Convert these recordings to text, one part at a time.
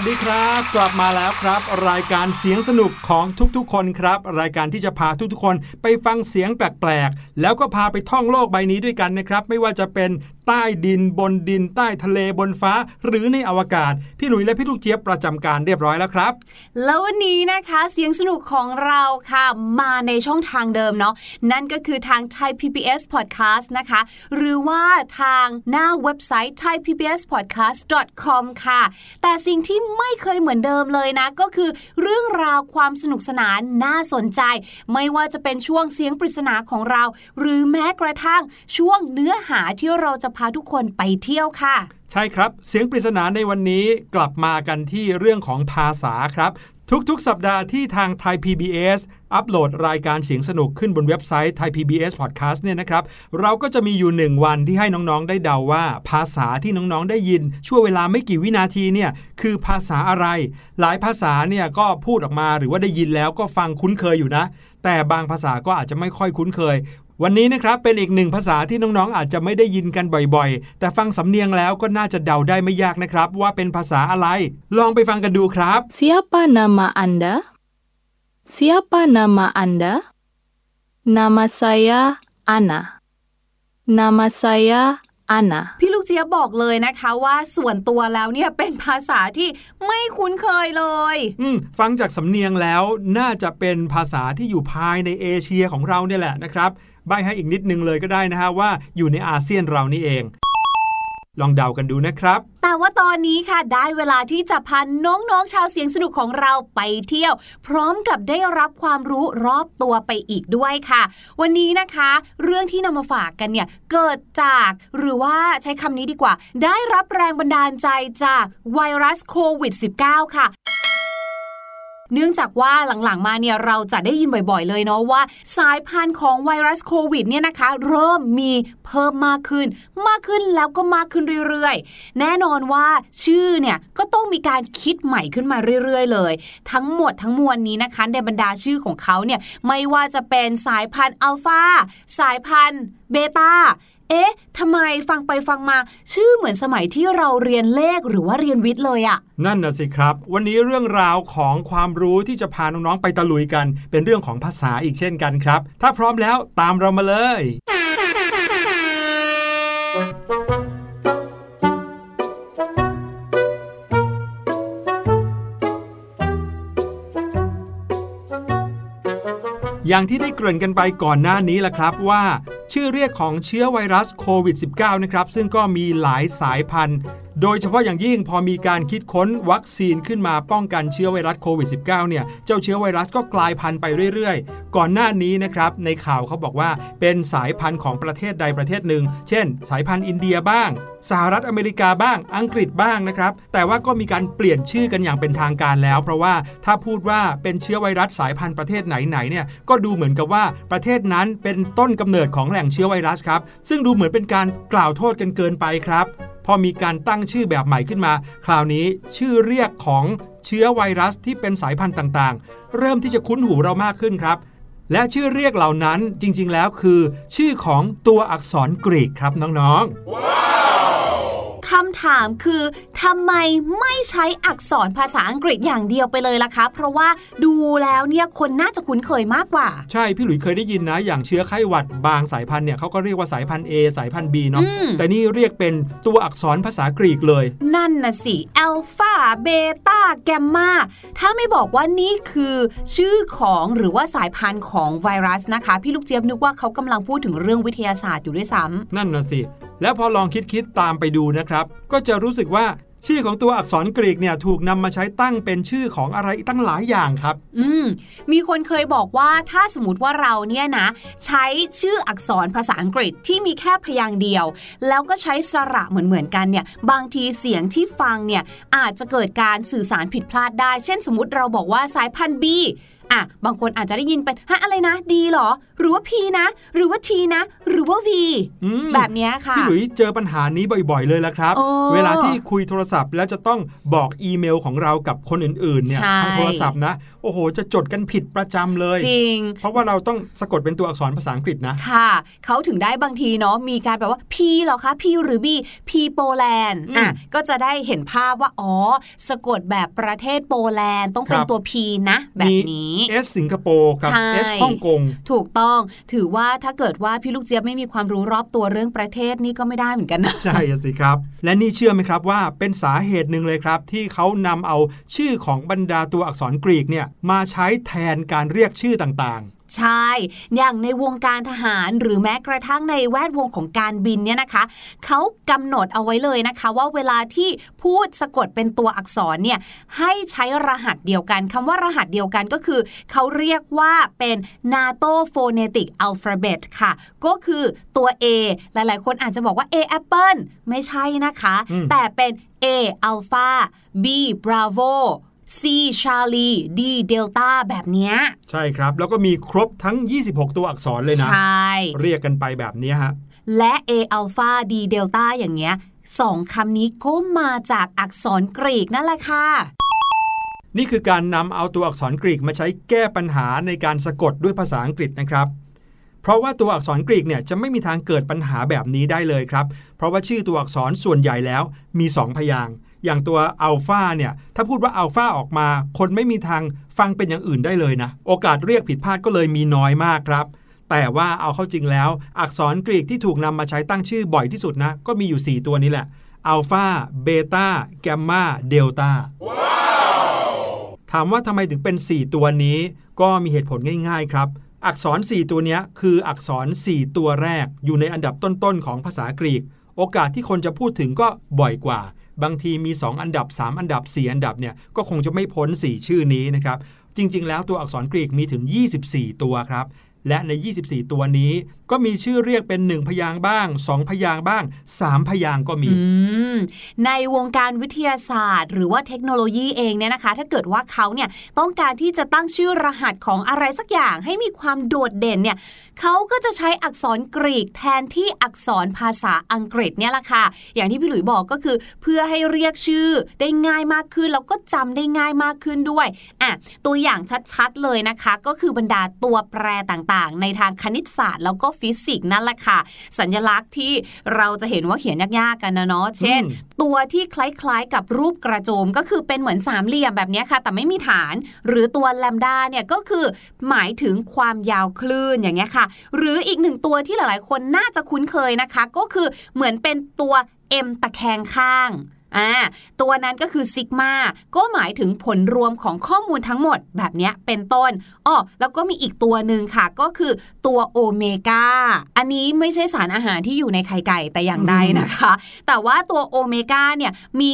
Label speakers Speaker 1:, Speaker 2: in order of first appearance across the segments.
Speaker 1: วัสดีครับ กลับมาแล้วครับ รายการเสียงสนุกของทุกๆ คนครับ รายการที่จะพาทุกๆ คนไปฟังเสียงแปลกๆ แล้วก็พาไปท่องโลกใบนี้ด้วยกันนะครับ ไม่ว่าจะเป็น ใต้ดินบนดิน ใต้ทะเลบนฟ้า หรือในอวกาศ พี่หลุยและพี่ลูกเจี๊ยบประจำการเรียบร้อยแล้วครับ
Speaker 2: แล้ววันนี้นะคะเสียงสนุกของเราค่ะ มาในช่องทางเดิมเนาะนั่นก็คือทาง Thai PBS Podcast นะคะ หรือว่าทางหน้าเว็บไซต์ thaipbspodcast.com ค่ะ แต่สิ่งที่ไม่เคยเหมือนเดิมเลยนะ ก็คือเรื่องราวความสนุกสนานน่าสนใจ ไม่ว่าจะเป็นช่วงเสียงปริศนาของเรา หรือแม้กระทั่งช่วงเนื้อหาที่เราจะพาทุกคนไปเที่ยวค่ะ
Speaker 1: ใช่ครับ เสียงปริศนาในวันนี้กลับมากันที่เรื่องของภาษาครับ ทุกๆ สัปดาห์ที่ทางไทย PBS อัปโหลดรายการเสียงสนุกขึ้นบนเว็บไซต์ Thai PBS Podcast เนี่ยนะครับ เราก็จะมีอยู่หนึ่งวันที่ให้น้องๆ ได้เดาว่า ภาษาที่น้องๆ ได้ยิน ช่วงเวลาไม่กี่วินาทีเนี่ยคือภาษาอะไร หลายภาษาเนี่ยก็พูดออกมาหรือว่าได้ยินแล้วก็ฟังคุ้นเคยอยู่นะ แต่บางภาษาก็อาจจะไม่ค่อยคุ้นเคย วันนี้นะครับเป็นอีกหนึ่งภาษาที่น้องๆ อาจจะไม่ได้ยินกันบ่อยๆ แต่ฟังสำเนียงแล้วก็น่าจะเดาได้ไม่ยากนะครับ ว่าเป็นภาษาอะไร ลองไปฟังกันดูครับ
Speaker 3: Siapa nama Anda? Siapa nama Anda? Nama saya Ana. Nama saya Ana.
Speaker 2: พี่ลูกเจี๊ยบบอกเลยนะคะว่าส่วนตัวแล้วเนี่ยเป็นภาษาที่ไม่คุ้นเคยเลย
Speaker 1: อืมฟังจากสำเนียงแล้วน่าจะเป็นภาษาที่อยู่ภายในเอเชียของเราเนี่ยแหละนะครับ ใบให้อีกนิดนึงเลยก็ได้นะฮะว่าอยู่ในอาเซียนเรานี่เอง ลองเดากันดูนะครับ
Speaker 2: แต่ว่าตอนนี้ค่ะได้เวลาที่จะพาน้องๆชาวเสียงสนุกของเราไปเที่ยว พร้อมกับได้รับความรู้รอบตัวไปอีกด้วยค่ะ วันนี้นะคะ เรื่องที่นำมาฝากกันเนี่ยเกิดจากหรือว่าใช้คำนี้ดีกว่า ได้รับแรงบันดาลใจจากไวรัสโควิด -19 ค่ะ เนื่องจากว่าหลังๆมาเนี่ยเราจะได้ยินบ่อยๆเลยเนาะว่า สายพันธุ์ของไวรัสโควิดเนี่ยนะคะเริ่มมีเพิ่มมากขึ้น มากขึ้นแล้วก็มากขึ้นเรื่อยๆ แน่นอนว่าชื่อเนี่ยก็ต้องมีการคิดใหม่ขึ้นมาเรื่อยๆ เลย ทั้งหมดทั้งมวลนี้นะคะในบรรดาชื่อของเขาเนี่ยไม่ว่าจะเป็นสายพันธุ์อัลฟาสายพันธุ์เบต้า เอ๊ะทำไมฟังไปฟังมา ชื่อเหมือนสมัยที่เราเรียนเลขหรือว่าเรียนวิทย์เลยอะ
Speaker 1: นั่นนะสิครับ วันนี้เรื่องราวของความรู้ที่จะพาน้องๆไปตะลุยกัน เป็นเรื่องของภาษาอีกเช่นกันครับ ถ้าพร้อมแล้วตามเรามาเลย อย่างที่ได้เกริ่นกันไปก่อนหน้านี้ละครับว่า ชื่อเรียกของเชื้อไวรัสโควิด -19 นะครับซึ่งก็มีหลายสายพันธุ์ โดยเฉพาะอย่างยิ่งพอมีการคิดค้นวัคซีนขึ้นมาป้องกันเชื้อไวรัสโควิด -19 เนี่ย เจ้าเชื้อไวรัสก็กลายพันธุ์ไปเรื่อยๆ ก่อนหน้านี้นะครับในข่าวเขาบอกว่าเป็นสายพันธุ์ของประเทศใดประเทศหนึ่ง เช่น สายพันธุ์อินเดียบ้าง สหรัฐอเมริกาบ้าง อังกฤษบ้างนะครับ แต่ว่าก็มีการเปลี่ยนชื่อกันอย่างเป็นทางการแล้ว เพราะว่าถ้าพูดว่าเป็นเชื้อไวรัสสายพันธุ์ประเทศไหนๆเนี่ย ก็ดูเหมือนกับว่าประเทศนั้นเป็นต้นกำเนิดของแหล่งเชื้อไวรัสครับ ซึ่งดูเหมือนเป็นการกล่าวโทษกันเกินไปครับ พอมีการตั้งชื่อแบบใหม่ขึ้นมา คราวนี้ชื่อเรียกของเชื้อไวรัสที่เป็นสายพันธุ์ต่างๆ เริ่มที่จะคุ้นหูเรามากขึ้นครับ และชื่อเรียกเหล่านั้นจริงๆแล้วคือ ชื่อของตัวอักษรกรีกครับน้องๆ
Speaker 2: คำถามคือทำไมไม่ใช้อักษรภาษาอังกฤษอย่างเดียวไปเลยล่ะคะ เพราะว่าดูแล้วเนี่ยคนน่าจะคุ้นเคยมากกว่า
Speaker 1: ใช่พี่หลุยเคยได้ยินนะ อย่างเชื้อไข้หวัดบางสายพันธุ์เนี่ยเขาก็เรียกว่าสายพันธุ์ A สายพันธุ์ B เนาะ
Speaker 2: อืม
Speaker 1: แต่นี่เรียกเป็นตัวอักษรภาษากรีกเลย
Speaker 2: นั่นน่ะสิอัลฟาเบต้าแกมมาถ้าไม่บอกว่านี่คือ ชื่อของหรือว่าสายพันธุ์ของไวรัสนะคะ พี่ลูกเจี๊ยบนึกว่าเขากำลังพูดถึงเรื่องวิทยาศาสตร์อยู่ด้วยซ้ำ
Speaker 1: นั่นน่ะสิ แล้วพอลองคิดๆตามไปดูนะครับก็จะรู้สึกว่าชื่อของตัวอักษรกรีกเนี่ยถูกนำมาใช้ตั้งเป็นชื่อของอะไรตั้งหลายอย่างครับ
Speaker 2: อืม มีคนเคยบอกว่าถ้าสมมติว่าเราเนี่ยนะ ใช้ชื่ออักษรภาษาอังกฤษที่มีแค่พยางค์เดียว แล้วก็ใช้สระเหมือนเหมือนๆกันเนี่ย บางทีเสียงที่ฟังเนี่ยอาจจะเกิดการสื่อสารผิดพลาดได้ เช่นสมมติเราบอกว่าสายพันธุ์ B อะบางคนอาจจะได้ยินเป็นฮะอะไรนะ ดีเหรอ หรือว่า P นะ หรือว่า T นะ หรือว่า V
Speaker 1: อืม
Speaker 2: แบบเนี้ยค่ะ
Speaker 1: พี่หลุยเจอปัญหานี้บ่อย ๆ เลยละครับ
Speaker 2: โอ้
Speaker 1: เวลาที่คุยโทรศัพท์แล้วจะต้องบอกอีเมลของเรากับคนอื่นๆเนี่ย
Speaker 2: ใช่
Speaker 1: ทางโทรศัพท์นะ โอ้โห จะจดกันผิดประจำเลย
Speaker 2: จริง
Speaker 1: เพราะว่าเราต้องสะกดเป็นตัวอักษรภาษาอังกฤษนะ
Speaker 2: ค่ะ เขาถึงได้บางทีเนาะมีการแบบว่า P เหรอคะ P หรือ B P โปแลนด์
Speaker 1: อืม
Speaker 2: อะก็จะได้เห็นภาพว่าอ๋อสะกดแบบประเทศโปแลนด์ต้องเป็น
Speaker 1: ครับ
Speaker 2: ตัว P นะ แบบนี้
Speaker 1: เอสสิงคโปร์กับ
Speaker 2: ใช่
Speaker 1: เอสฮ่องกง
Speaker 2: ถูกต้องถือว่าถ้าเกิดว่าพี่ลูกเจี๊ยบไม่มีความรู้รอบตัวเรื่องประเทศนี่ก็ไม่ได้เหมือนกันนะ
Speaker 1: ใช่สิครับ และนี่เชื่อไหมครับว่าเป็นสาเหตุหนึ่งเลยครับ ที่เขานำเอาชื่อของบรรดาตัวอักษรกรีกเนี่ยมาใช้แทนการเรียกชื่อต่าง
Speaker 2: ใช่ อย่างในวงการทหารหรือแม้กระทั่งในแวดวงของการบินเนี่ยนะคะเขากำหนดเอาไว้เลยนะคะ ว่าเวลาที่พูดสะกดเป็นตัวอักษรเนี่ยให้ใช้รหัสเดียวกันคำว่ารหัสเดียวกันก็คือเขาเรียกว่าเป็น NATO Phonetic Alphabet ค่ะ ก็คือตัว A หลายๆ คนอาจจะบอกว่า A Apple ไม่ใช่นะคะ
Speaker 1: อืม
Speaker 2: แต่เป็น A Alpha B Bravo C Charlie D Delta แบบเนี้ย
Speaker 1: ๆใช่ครับ แล้วก็มีครบทั้ง 26 ตัวอักษรเลยนะ
Speaker 2: ใช่
Speaker 1: เรียกกันไปแบบนี้ฮะ
Speaker 2: และ A alpha D delta อย่างเงี้ยสองคำนี้ก็มาจากอักษรกรีกนั่นแหละค่ะ
Speaker 1: นี่คือการนำเอาตัวอักษรกรีกมาใช้แก้ปัญหาในการสะกดด้วยภาษาอังกฤษนะครับ เพราะว่าตัวอักษรกรีกเนี่ยจะไม่มีทางเกิดปัญหาแบบนี้ได้เลยครับ เพราะว่าชื่อตัวอักษรส่วนใหญ่แล้วมี 2 พยางค์ อย่างตัวอัลฟาเนี่ย ถ้าพูดว่าอัลฟาออกมา คนไม่มีทางฟังเป็นอย่างอื่นได้เลยนะ โอกาสเรียกผิดพลาดก็เลยมีน้อยมากครับ แต่ว่าเอาเข้าจริงแล้ว อักษรกรีกที่ถูกนำมาใช้ตั้งชื่อบ่อยที่สุดนะ ก็มีอยู่ 4 ตัวนี้แหละอัลฟาเบต้าแกมมาเดลต้าถามว่าทำไมถึงเป็น 4 ตัวนี้ ก็มีเหตุผลง่าย ๆ ครับอักษร 4 ตัวนี้คืออักษร 4 ตัวแรกอยู่ในอันดับต้นๆของภาษากรีก โอกาสที่คนจะพูดถึงก็บ่อยกว่า บางทีมี 2 อันดับ 3 อันดับ 4 อันดับเนี่ยก็คงจะไม่พ้น 4 ชื่อนี้นะครับจริง ๆ แล้วตัวอักษรกรีกมีถึง 24 ตัวครับ และใน 24 ตัวนี้ ก็มีชื่อเรียกเป็น 1 พยางค์บ้าง 2 พยางค์บ้าง 3 พยางค์ก็มี
Speaker 2: มในวงการวิทยาศาสตร์ หรือว่าเทคโนโลยีเองเนี่ยนะคะ ถ้าเกิดว่าเขาเนี่ยต้องการที่จะตั้งชื่อรหัสของอะไรสักอย่างให้มีความโดดเด่นเนี่ยเขาก็จะใช้อักษรกรีกแทนที่อักษรภาษาอังกฤษเนี่ยแหละค่ะ อย่างที่พี่หลุยบอกก็คือ เพื่อให้เรียกชื่อได้ง่ายมากขึ้นแล้วก็จำได้ง่ายมากขึ้นด้วยอะตัวอย่างชัดๆเลยนะคะ ก็คือบรรดาตัวแปรต่างๆ ในทางคณิตศาสตร์ แล้วก็ฟิสิกส์นั่นแหละค่ะ สัญลักษณ์ที่เราจะเห็นว่าเขียนยากๆกันนะเนาะเช่น
Speaker 1: อืม
Speaker 2: ตัวที่คล้ายๆ กับรูปกระโจมก็คือเป็นเหมือนสามเหลี่ยมแบบเนี้ยค่ะ แต่ไม่มีฐาน หรือตัวแลมดาเนี่ยก็คือหมายถึงความยาวคลื่นอย่างเงี้ยค่ะ หรืออีกหนึ่งตัวที่หลายๆ คนน่าจะคุ้นเคยนะคะ ก็คือเหมือนเป็นตัว M ตะแคงข้าง อ่าตัวนั้นก็คือซิกมาก็หมายถึงผลรวมของข้อมูลทั้งหมดแบบเนี้ยเป็นต้นอ้อแล้วก็มีอีกตัวหนึ่งค่ะ ก็คือตัวโอเมก้าอันนี้ไม่ใช่สารอาหารที่อยู่ในไข่ไก่แต่อย่างใดนะคะ แต่ว่าตัวโอเมก้าเนี่ยมี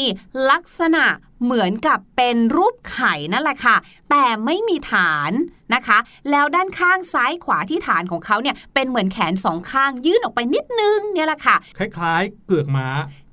Speaker 2: ลักษณะเหมือนกับเป็นรูปไข่นั่นแหละค่ะ แต่ไม่มีฐานนะคะ แล้วด้านข้างซ้ายขวาที่ฐานของเขาเนี่ยเป็นเหมือนแขนสองข้างยื่นออกไปนิดนึงเนี่ยแหละค่ะ
Speaker 1: คล้ายๆ เกือกม้า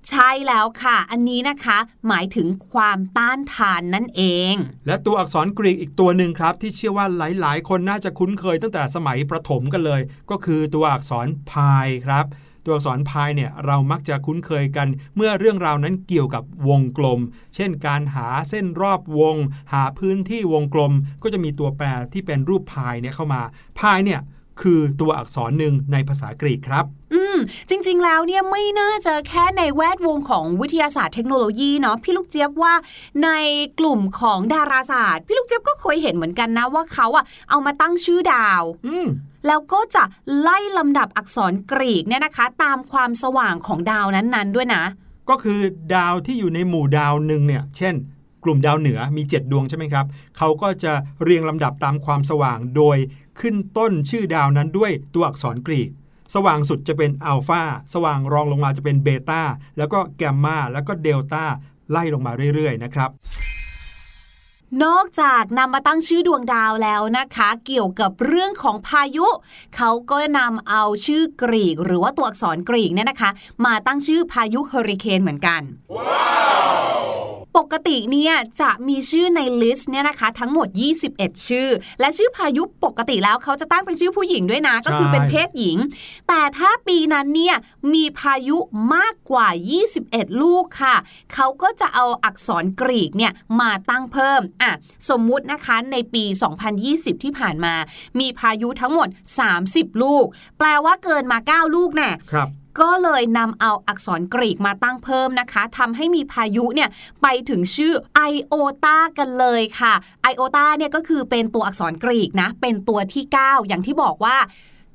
Speaker 2: ใช่แล้วค่ะ อันนี้นะคะ หมายถึงความต้านทานนั่นเอง
Speaker 1: และตัวอักษรกรีกอีกตัวหนึ่งครับ ที่เชื่อว่าหลาย ๆ คนน่าจะคุ้นเคยตั้งแต่สมัยประถมกันเลย ก็คือตัวอักษรพายครับตัวอักษรพายเนี่ยเรามักจะคุ้นเคยกัน เมื่อเรื่องราวนั้นเกี่ยวกับวงกลม เช่น การหาเส้นรอบวง หาพื้นที่วงกลม ก็จะมีตัวแปรที่เป็นรูปพายเนี่ยเข้ามาพายเนี่ย คือตัวอักษรหนึ่งในภาษากรีกครับ
Speaker 2: อืม จริงๆ แล้วเนี่ยไม่น่าจะแค่ในแวดวงของวิทยาศาสตร์เทคโนโลยีเนาะพี่ลูกเจี๊ยบว่าในกลุ่มของดาราศาสตร์พี่ลูกเจี๊ยบก็เคยเห็นเหมือนกันนะว่าเขาอะเอามาตั้งชื่อดาว
Speaker 1: อืม
Speaker 2: แล้วก็จะไล่ลำดับอักษรกรีกเนี่ยนะคะ ตามความสว่างของดาวนั้นๆ ด้วยนะ
Speaker 1: ก็คือดาวที่อยู่ในหมู่ดาวหนึ่งเนี่ย เช่น กลุ่มดาวเหนือมี 7 ดวงใช่ไหมครับ เขาก็จะเรียงลำดับตามความสว่างโดย ขึ้นต้นชื่อดาวนั้นด้วยตัวอักษรกรีก สว่างสุดจะเป็นอัลฟาสว่างรองลงมาจะเป็นเบต้าแล้วก็แกมมาแล้วก็เดลต้าไล่ลงมาเรื่อยๆนะครับ
Speaker 2: นอกจากนำมาตั้งชื่อดวงดาวแล้วนะคะ เกี่ยวกับเรื่องของพายุ เขาก็นำเอาชื่อกรีก หรือว่าตัวอักษรกรีกเนี่ยนะคะ มาตั้งชื่อพายุเฮอริเคนเหมือนกัน ปกติเนี่ยจะมีชื่อในลิสต์เนี่ยนะคะ ทั้งหมด 21 ชื่อ และชื่อพายุปกติแล้วเขาจะตั้งเป็นชื่อผู้หญิงด้วยนะ ก็คือเป็นเพศหญิง แต่ถ้าปีนั้นเนี่ยมีพายุมากกว่า 21 ลูกค่ะ เขาก็จะเอาอักษรกรีกเนี่ยมาตั้งเพิ่มอะสมมุตินะคะในปี 2020 ที่ผ่านมา มีพายุทั้งหมด 30 ลูก แปลว่าเกินมา 9 ลูกแน่
Speaker 1: ครับ
Speaker 2: ก็เลยนำเอาอักษรกรีกมาตั้งเพิ่มนะคะทำให้มีพายุเนี่ยไปถึงชื่อไอโอตากันเลยค่ะไอโอตาเนี่ยก็คือเป็นตัวอักษรกรีกนะ เป็นตัวที่ 9 อย่างที่บอกว่า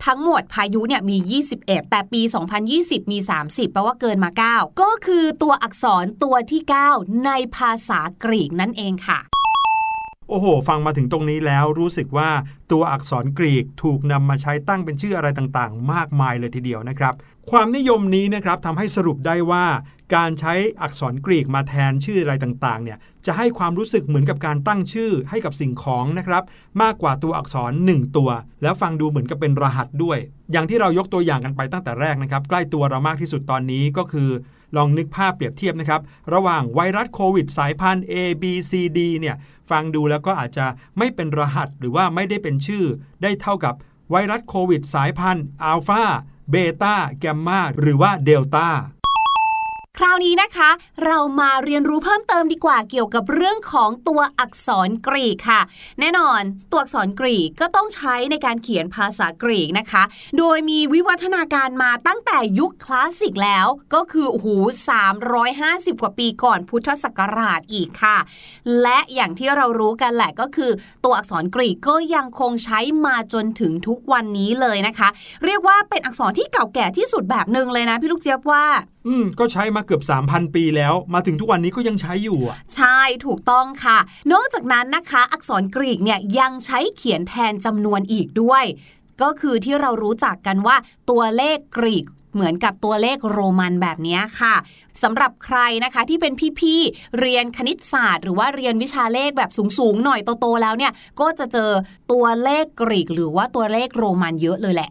Speaker 2: ทั้งหมดพายุเนี่ยมี 21 แต่ปี 2020 มี 30 แปลว่าเกินมา 9 ก็คือตัวอักษรตัวที่ 9 ในภาษากรีกนั่นเองค่ะ
Speaker 1: โอ้โห ฟังมาถึงตรงนี้แล้วรู้สึกว่าตัวอักษรกรีกถูกนำมาใช้ตั้งเป็นชื่ออะไรต่างๆ มากมายเลยทีเดียวนะครับ ความนิยมนี้นะครับทำให้สรุปได้ว่า การใช้อักษรกรีกมาแทนชื่ออะไรต่างๆ เนี่ยจะให้ความรู้สึกเหมือนกับการตั้งชื่อให้กับสิ่งของนะครับ มากกว่าตัวอักษร 1 ตัว แล้วฟังดูเหมือนกับเป็นรหัสด้วย อย่างที่เรายกตัวอย่างกันไปตั้งแต่แรกนะครับ ใกล้ตัวเรามากที่สุดตอนนี้ก็คือ ลองนึกภาพเปรียบเทียบนะครับ ระหว่างไวรัสโควิดสายพันธุ์ A B C D เนี่ยฟังดูแล้วก็อาจจะไม่เป็นรหัสหรือว่าไม่ได้เป็นชื่อ ได้เท่ากับไวรัสโควิดสายพันธุ์อัลฟาเบต้าแกมมาหรือว่าเดลต้า
Speaker 2: คราวนี้นะคะ เรามาเรียนรู้เพิ่มเติมดีกว่าเกี่ยวกับเรื่องของตัวอักษรกรีกค่ะ แน่นอนตัวอักษรกรีกก็ต้องใช้ในการเขียนภาษากรีกนะคะ โดยมีวิวัฒนาการมาตั้งแต่ยุคคลาสสิกแล้ว ก็คือโอ้โห350 กว่าปีก่อนพุทธศักราชอีกค่ะ และอย่างที่เรารู้กันแหละก็คือ ตัวอักษรกรีกก็ยังคงใช้มาจนถึงทุกวันนี้เลยนะคะ เรียกว่าเป็นอักษรที่เก่าแก่ที่สุดแบบหนึ่งเลยนะพี่ลูกเจี๊ยบว่า
Speaker 1: อืมก็ใช้มาเกือบ 3,000 ปีแล้ว มาถึงทุกวันนี้ก็ยังใช้อยู่อะ
Speaker 2: ใช่ถูกต้องค่ะ นอกจากนั้นนะคะ อักษรกรีกเนี่ยยังใช้เขียนแทนจำนวนอีกด้วย ก็คือที่เรารู้จักกันว่าตัวเลขกรีกเหมือนกับตัวเลขโรมันแบบนี้ค่ะสำหรับใครนะคะที่เป็นพี่ๆเรียนคณิตศาสตร์ หรือว่าเรียนวิชาเลขแบบสูงๆหน่อยโตๆแล้วเนี่ย ก็จะเจอตัวเลขกรีก หรือว่าตัวเลขโรมันเยอะเลยแหละ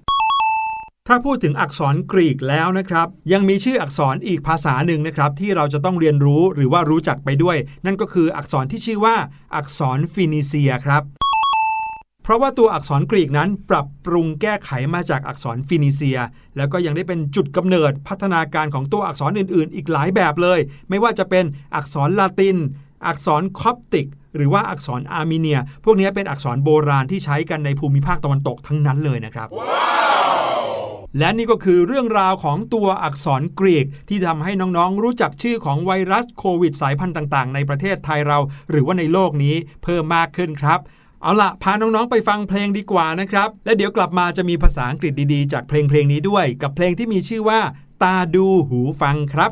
Speaker 1: ถ้าพูดถึงอักษรกรีกแล้วนะครับ ยังมีชื่ออักษรอีกภาษาหนึ่งนะครับ ที่เราจะต้องเรียนรู้หรือว่ารู้จักไปด้วย นั่นก็คืออักษรที่ชื่อว่า อักษรฟินิเซียครับ เพราะว่าตัวอักษรกรีกนั้นปรับปรุงแก้ไขมาจากอักษรฟินิเซีย แล้วก็ยังได้เป็นจุดกำเนิดพัฒนาการของตัวอักษรอื่น ๆ อีกหลายแบบเลย ไม่ว่าจะเป็นอักษรลาติน อักษรคอปติก หรือว่าอักษรอาร์เมเนีย พวกนี้เป็นอักษรโบราณที่ใช้กันในภูมิภาคตะวันตกทั้งนั้นเลยนะครับ และนี่ก็คือเรื่องราวของตัวอักษรกรีก ที่ทำให้น้องๆ รู้จักชื่อของไวรัสโควิดสายพันธุ์ต่างๆ ในประเทศไทยเรา หรือว่าในโลกนี้เพิ่มมากขึ้นครับ เอาล่ะพาน้องๆ ไปฟังเพลงดีกว่านะครับ และเดี๋ยวกลับมาจะมีภาษาอังกฤษดีๆ จากเพลงเพลงนี้ด้วย กับเพลงที่มีชื่อว่า ตาดูหูฟังครับ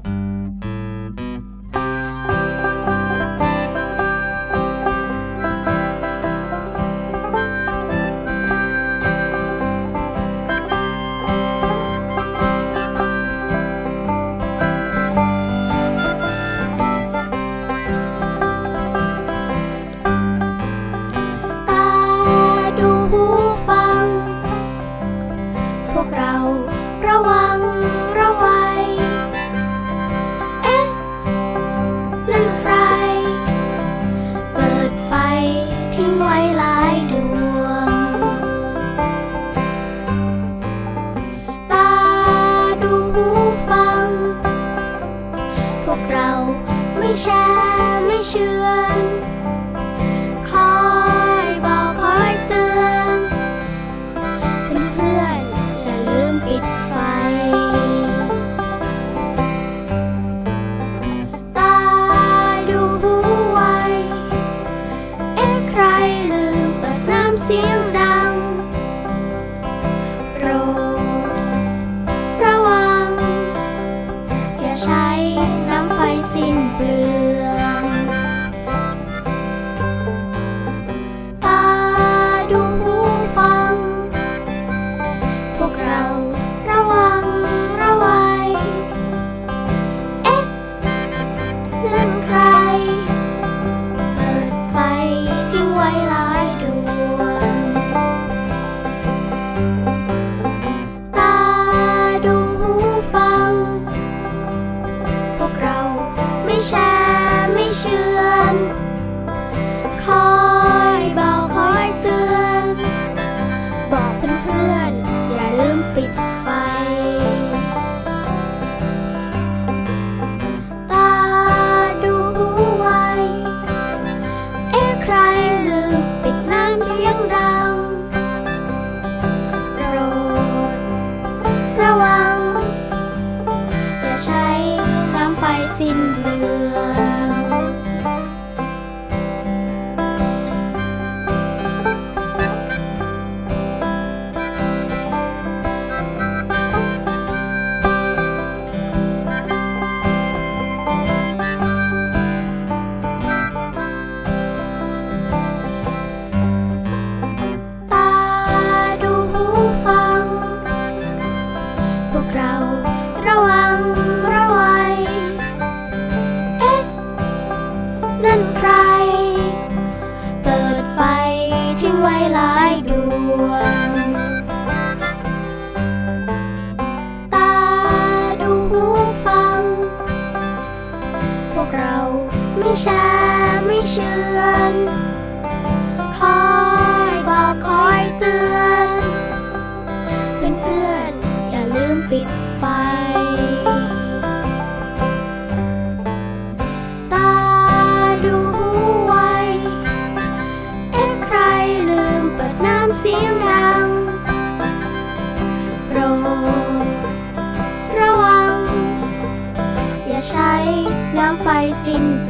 Speaker 4: สิ้น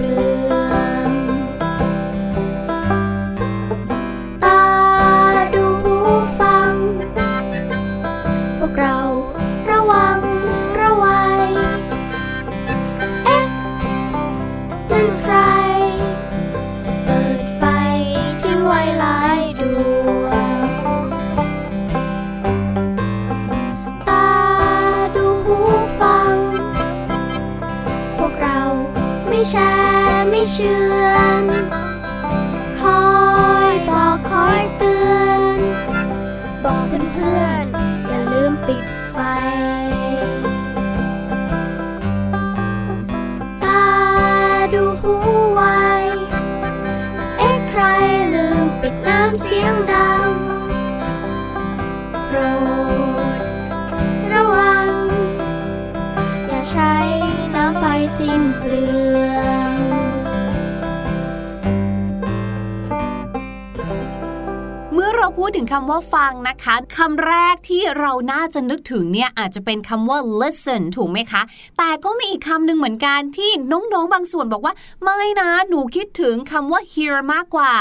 Speaker 2: ถึงคำว่าฟังนะคะคำแรกที่เราน่าจะนึกถึงเนี่ยอาจจะเป็นคำว่า listen ถูกไหมคะ แต่ก็มีอีกคำหนึ่งเหมือนกันที่น้องๆบางส่วนบอกว่า ไม่นะหนูคิดถึงคำว่า hear มากกว่า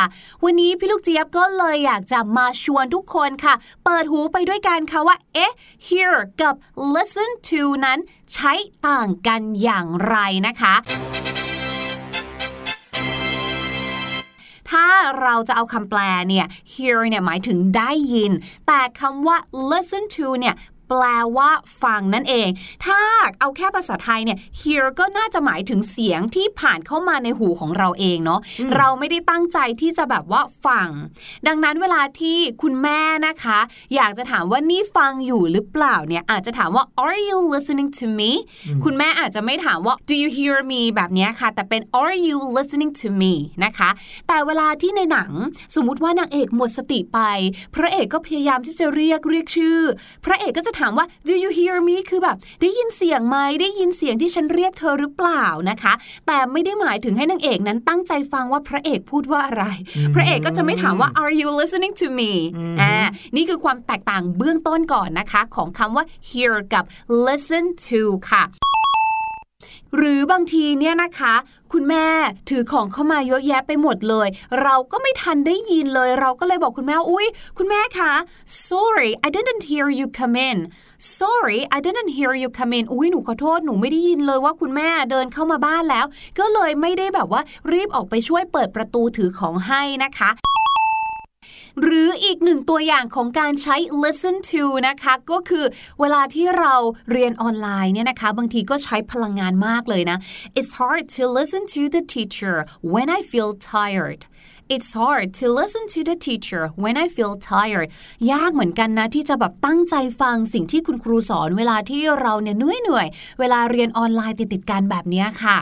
Speaker 2: วันนี้พี่ลูกเจี๊ยบก็เลยอยากจะมาชวนทุกคนค่ะ เปิดหูไปด้วยกันค่ะว่า เอ๊ะ hear กับ listen to นั้นใช้ต่างกันอย่างไรนะคะ ถ้าเราจะเอาคำแปลเนี่ย hear เนี่ยหมายถึงได้ยิน แต่คำว่า listen to เนี่ย แปลว่าฟังนั่นเอง ถ้าเอาแค่ภาษาไทยเนี่ย hear ก็น่าจะหมายถึงเสียงที่ผ่านเข้ามาในหูของเราเองเนาะเราไม่ได้ตั้งใจที่จะแบบว่าฟัง ดังนั้นเวลาที่คุณแม่นะคะ อยากจะถามว่านี่ฟังอยู่หรือเปล่าเนี่ยอาจจะถามว่า are you listening to me คุณแม่อาจจะไม่ถามว่า do you hear me แบบเนี้ยค่ะ แต่เป็น are you listening to me นะคะ แต่เวลาที่ในหนังสมมุติว่านางเอกหมดสติไป พระเอกก็พยายามที่จะเรียกเรียกชื่อ พระเอกก็จะถามว่า do you hear me คือแบบ ได้ยินเสียงไหมได้ยินเสียงที่ฉันเรียกเธอหรือเปล่านะคะ แต่ไม่ได้หมายถึงให้นางเอกนั้นตั้งใจฟังว่าพระเอกพูดว่าอะไร พระเอกก็จะไม่ถามว่า are you listening to me อ่านี่คือความแตกต่างเบื้องต้นก่อนนะคะ ของคำว่า hear กับ listen to ค่ะ หรือบางทีเนี่ยนะคะ คุณแม่ถือของเข้ามาเยอะแยะไปหมดเลย เราก็ไม่ทันได้ยินเลย เราก็เลยบอกคุณแม่อุ้ยคุณแม่คะ sorry I didn't hear you come in sorry I didn't hear you come in อุ้ยหนูขอโทษ หนูไม่ได้ยินเลยว่าคุณแม่เดินเข้ามาบ้านแล้ว ก็เลยไม่ได้แบบว่ารีบออกไปช่วยเปิดประตูถือของให้นะคะ หรืออีกหนึ่งตัวอย่างของการใช้ listen to นะคะ ก็คือเวลาที่เราเรียนออนไลน์เนี่ยนะคะ บางทีก็ใช้พลังงานมากเลยนะ It's hard to listen to the teacher when I feel tired It's hard to listen to the teacher when I feel tired ยากเหมือนกันนะที่จะแบบตั้งใจฟังสิ่งที่คุณครูสอนเวลาที่เราเนี่ยเหนื่อยเหนื่อยเวลาเรียนออนไลน์ติดติดกันแบบนี้ค่ะ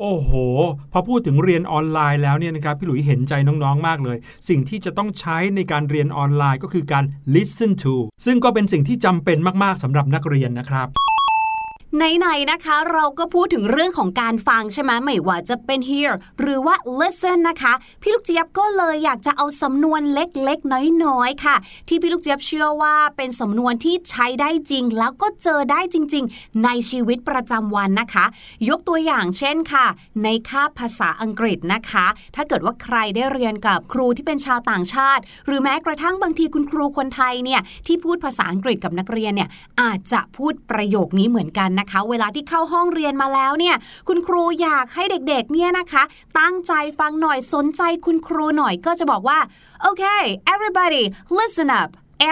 Speaker 1: โอ้โห พอพูดถึงเรียนออนไลน์แล้วเนี่ยนะครับพี่หลุยเห็นใจน้องๆ มากเลย สิ่งที่จะต้องใช้ในการเรียนออนไลน์ก็คือการ listen to ซึ่งก็เป็นสิ่งที่จำเป็นมากๆสำหรับนักเรียนนะครับ
Speaker 2: ไหนๆนะคะ เราก็พูดถึงเรื่องของการฟังใช่ไหมไม่ว่าจะเป็น hear หรือว่า listen นะคะ พี่ลูกเจี๊ยบก็เลยอยากจะเอาสำนวนเล็กๆ น้อยๆ ค่ะ ที่พี่ลูกเจี๊ยบเชื่อว่าเป็นสำนวนที่ใช้ได้จริง แล้วก็เจอได้จริง ๆ ในชีวิตประจำวันนะคะ ยกตัวอย่างเช่นค่ะ ในคาบภาษาอังกฤษนะคะ ถ้าเกิดว่าใครได้เรียนกับครูที่เป็นชาวต่างชาติ หรือแม้กระทั่งบางทีคุณครูคนไทยเนี่ยที่พูดภาษาอังกฤษกับนักเรียนเนี่ยอาจจะพูดประโยคนี้เหมือนกันนะคะ เวลาที่เข้าห้องเรียนมาแล้วเนี่ยคุณครูอยากให้เด็กๆเนี่ยนะคะ ตั้งใจฟังหน่อยสนใจคุณครูหน่อยก็จะบอกว่า okay everybody listen up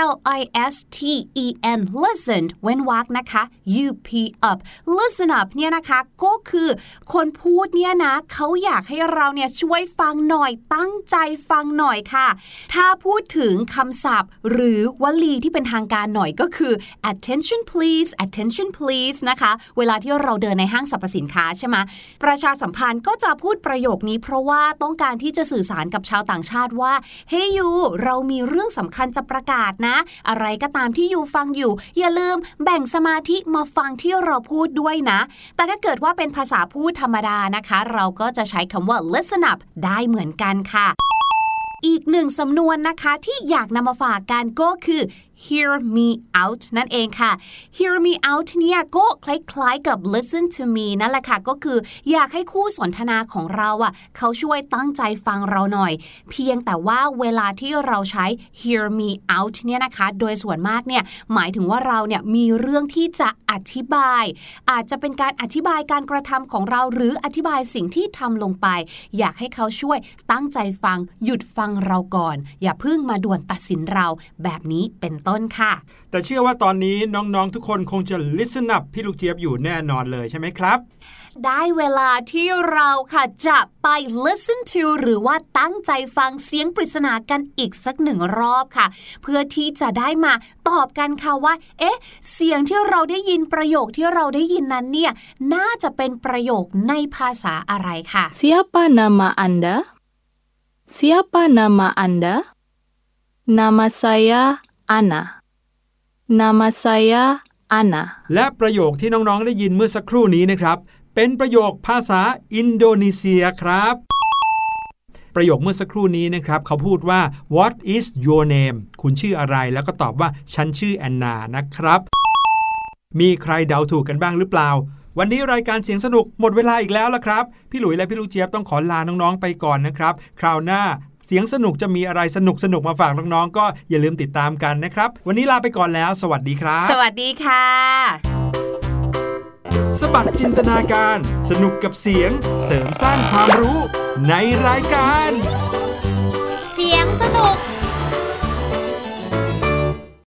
Speaker 2: L I S T E N listen เว้นวรรคนะคะ U P up listen up เนี่ยนะคะก็คือคนพูดเนี่ยนะเขาอยากให้เราเนี่ยช่วยฟังหน่อยตั้งใจฟังหน่อยค่ะ ถ้าพูดถึงคำศัพท์ หรือวลีที่เป็นทางการหน่อยก็คือ attention please attention please นะคะ เวลาที่เราเดินในห้างสรรพสินค้าใช่ไหมประชาสัมพันธ์ก็จะพูดประโยคนี้ เพราะว่าต้องการที่จะสื่อสารกับชาวต่างชาติว่าเฮ้ยยูเรามีเรื่องสำคัญจะประกาศนะ อะไรก็ตามที่ยูฟังอยู่ อย่าลืมแบ่งสมาธิมาฟังที่เราพูดด้วยนะ แต่ถ้าเกิดว่าเป็นภาษาพูดธรรมดานะคะ เราก็จะใช้คำว่า listen up ได้เหมือนกันค่ะ อีกหนึ่งสำนวนนะคะที่อยากนำมาฝากกันก็คือ hear me out นั่นเองค่ะ hear me out เนี่ยก็คล้ายๆกับ listen to me นั่นแหละค่ะ ก็คืออยากให้คู่สนทนาของเราอะเขาช่วยตั้งใจฟังเราหน่อย เพียงแต่ว่าเวลาที่เราใช้ hear me out เนี่ยนะคะ โดยส่วนมากเนี่ยหมายถึงว่าเราเนี่ยมีเรื่องที่จะอธิบาย อาจจะเป็นการอธิบายการกระทำของเรา หรืออธิบายสิ่งที่ทำลงไป อยากให้เขาช่วยตั้งใจฟัง หยุดฟังเราก่อน อย่าเพิ่งมาด่วนตัดสินเราแบบนี้เป็นต้นค่ะ
Speaker 1: แต่เชื่อว่าตอนนี้น้องๆทุกคนคงจะ listen up พี่ลูกเจี๊ยบอยู่แน่นอนเลยใช่ไหมครับ
Speaker 2: ได้เวลาที่เราค่ะจะไป listen to หรือว่าตั้งใจฟังเสียงปริศนากันอีกสักหนึ่งรอบค่ะ เพื่อที่จะได้มาตอบกันค่ะว่า เอ๊ะ เสียงที่เราได้ยินประโยคที่เราได้ยินนั้นเนี่ย น่าจะเป็นประโยคในภาษาอะไรค่ะ
Speaker 3: Siapa nama Anda? Siapa nama Anda? Nama saya Ana. Nama saya Ana.
Speaker 1: และประโยคที่น้อง ๆ ได้ยินเมื่อสักครู่นี้นะครับ เป็นประโยคภาษาอินโดนีเซียครับ ประโยคเมื่อสักครู่นี้นะครับ เขาพูดว่า what is your name คุณชื่ออะไร แล้วก็ตอบว่า ฉันชื่อแอนนานะครับ มีใครเดาถูกกันบ้างหรือเปล่า วันนี้รายการเสียงสนุกหมดเวลาอีกแล้วละครับ พี่หลุยและพี่ลูกเจี๊ยบต้องขอลาน้อง ๆ ไปก่อนนะครับ คราวหน้า เสียงสนุกจะมีอะไรสนุกสนุกๆมาฝากน้องๆก็อย่าลืมติดตามกันนะครับ วันนี้ลาไปก่อนแล้ว สวัสดีครับ
Speaker 2: สวัสดีค่ะ
Speaker 1: สบัดจินตนาการ สนุกกับเสียงเสริมสร้างความรู้ในรายการ
Speaker 4: เสียงสนุก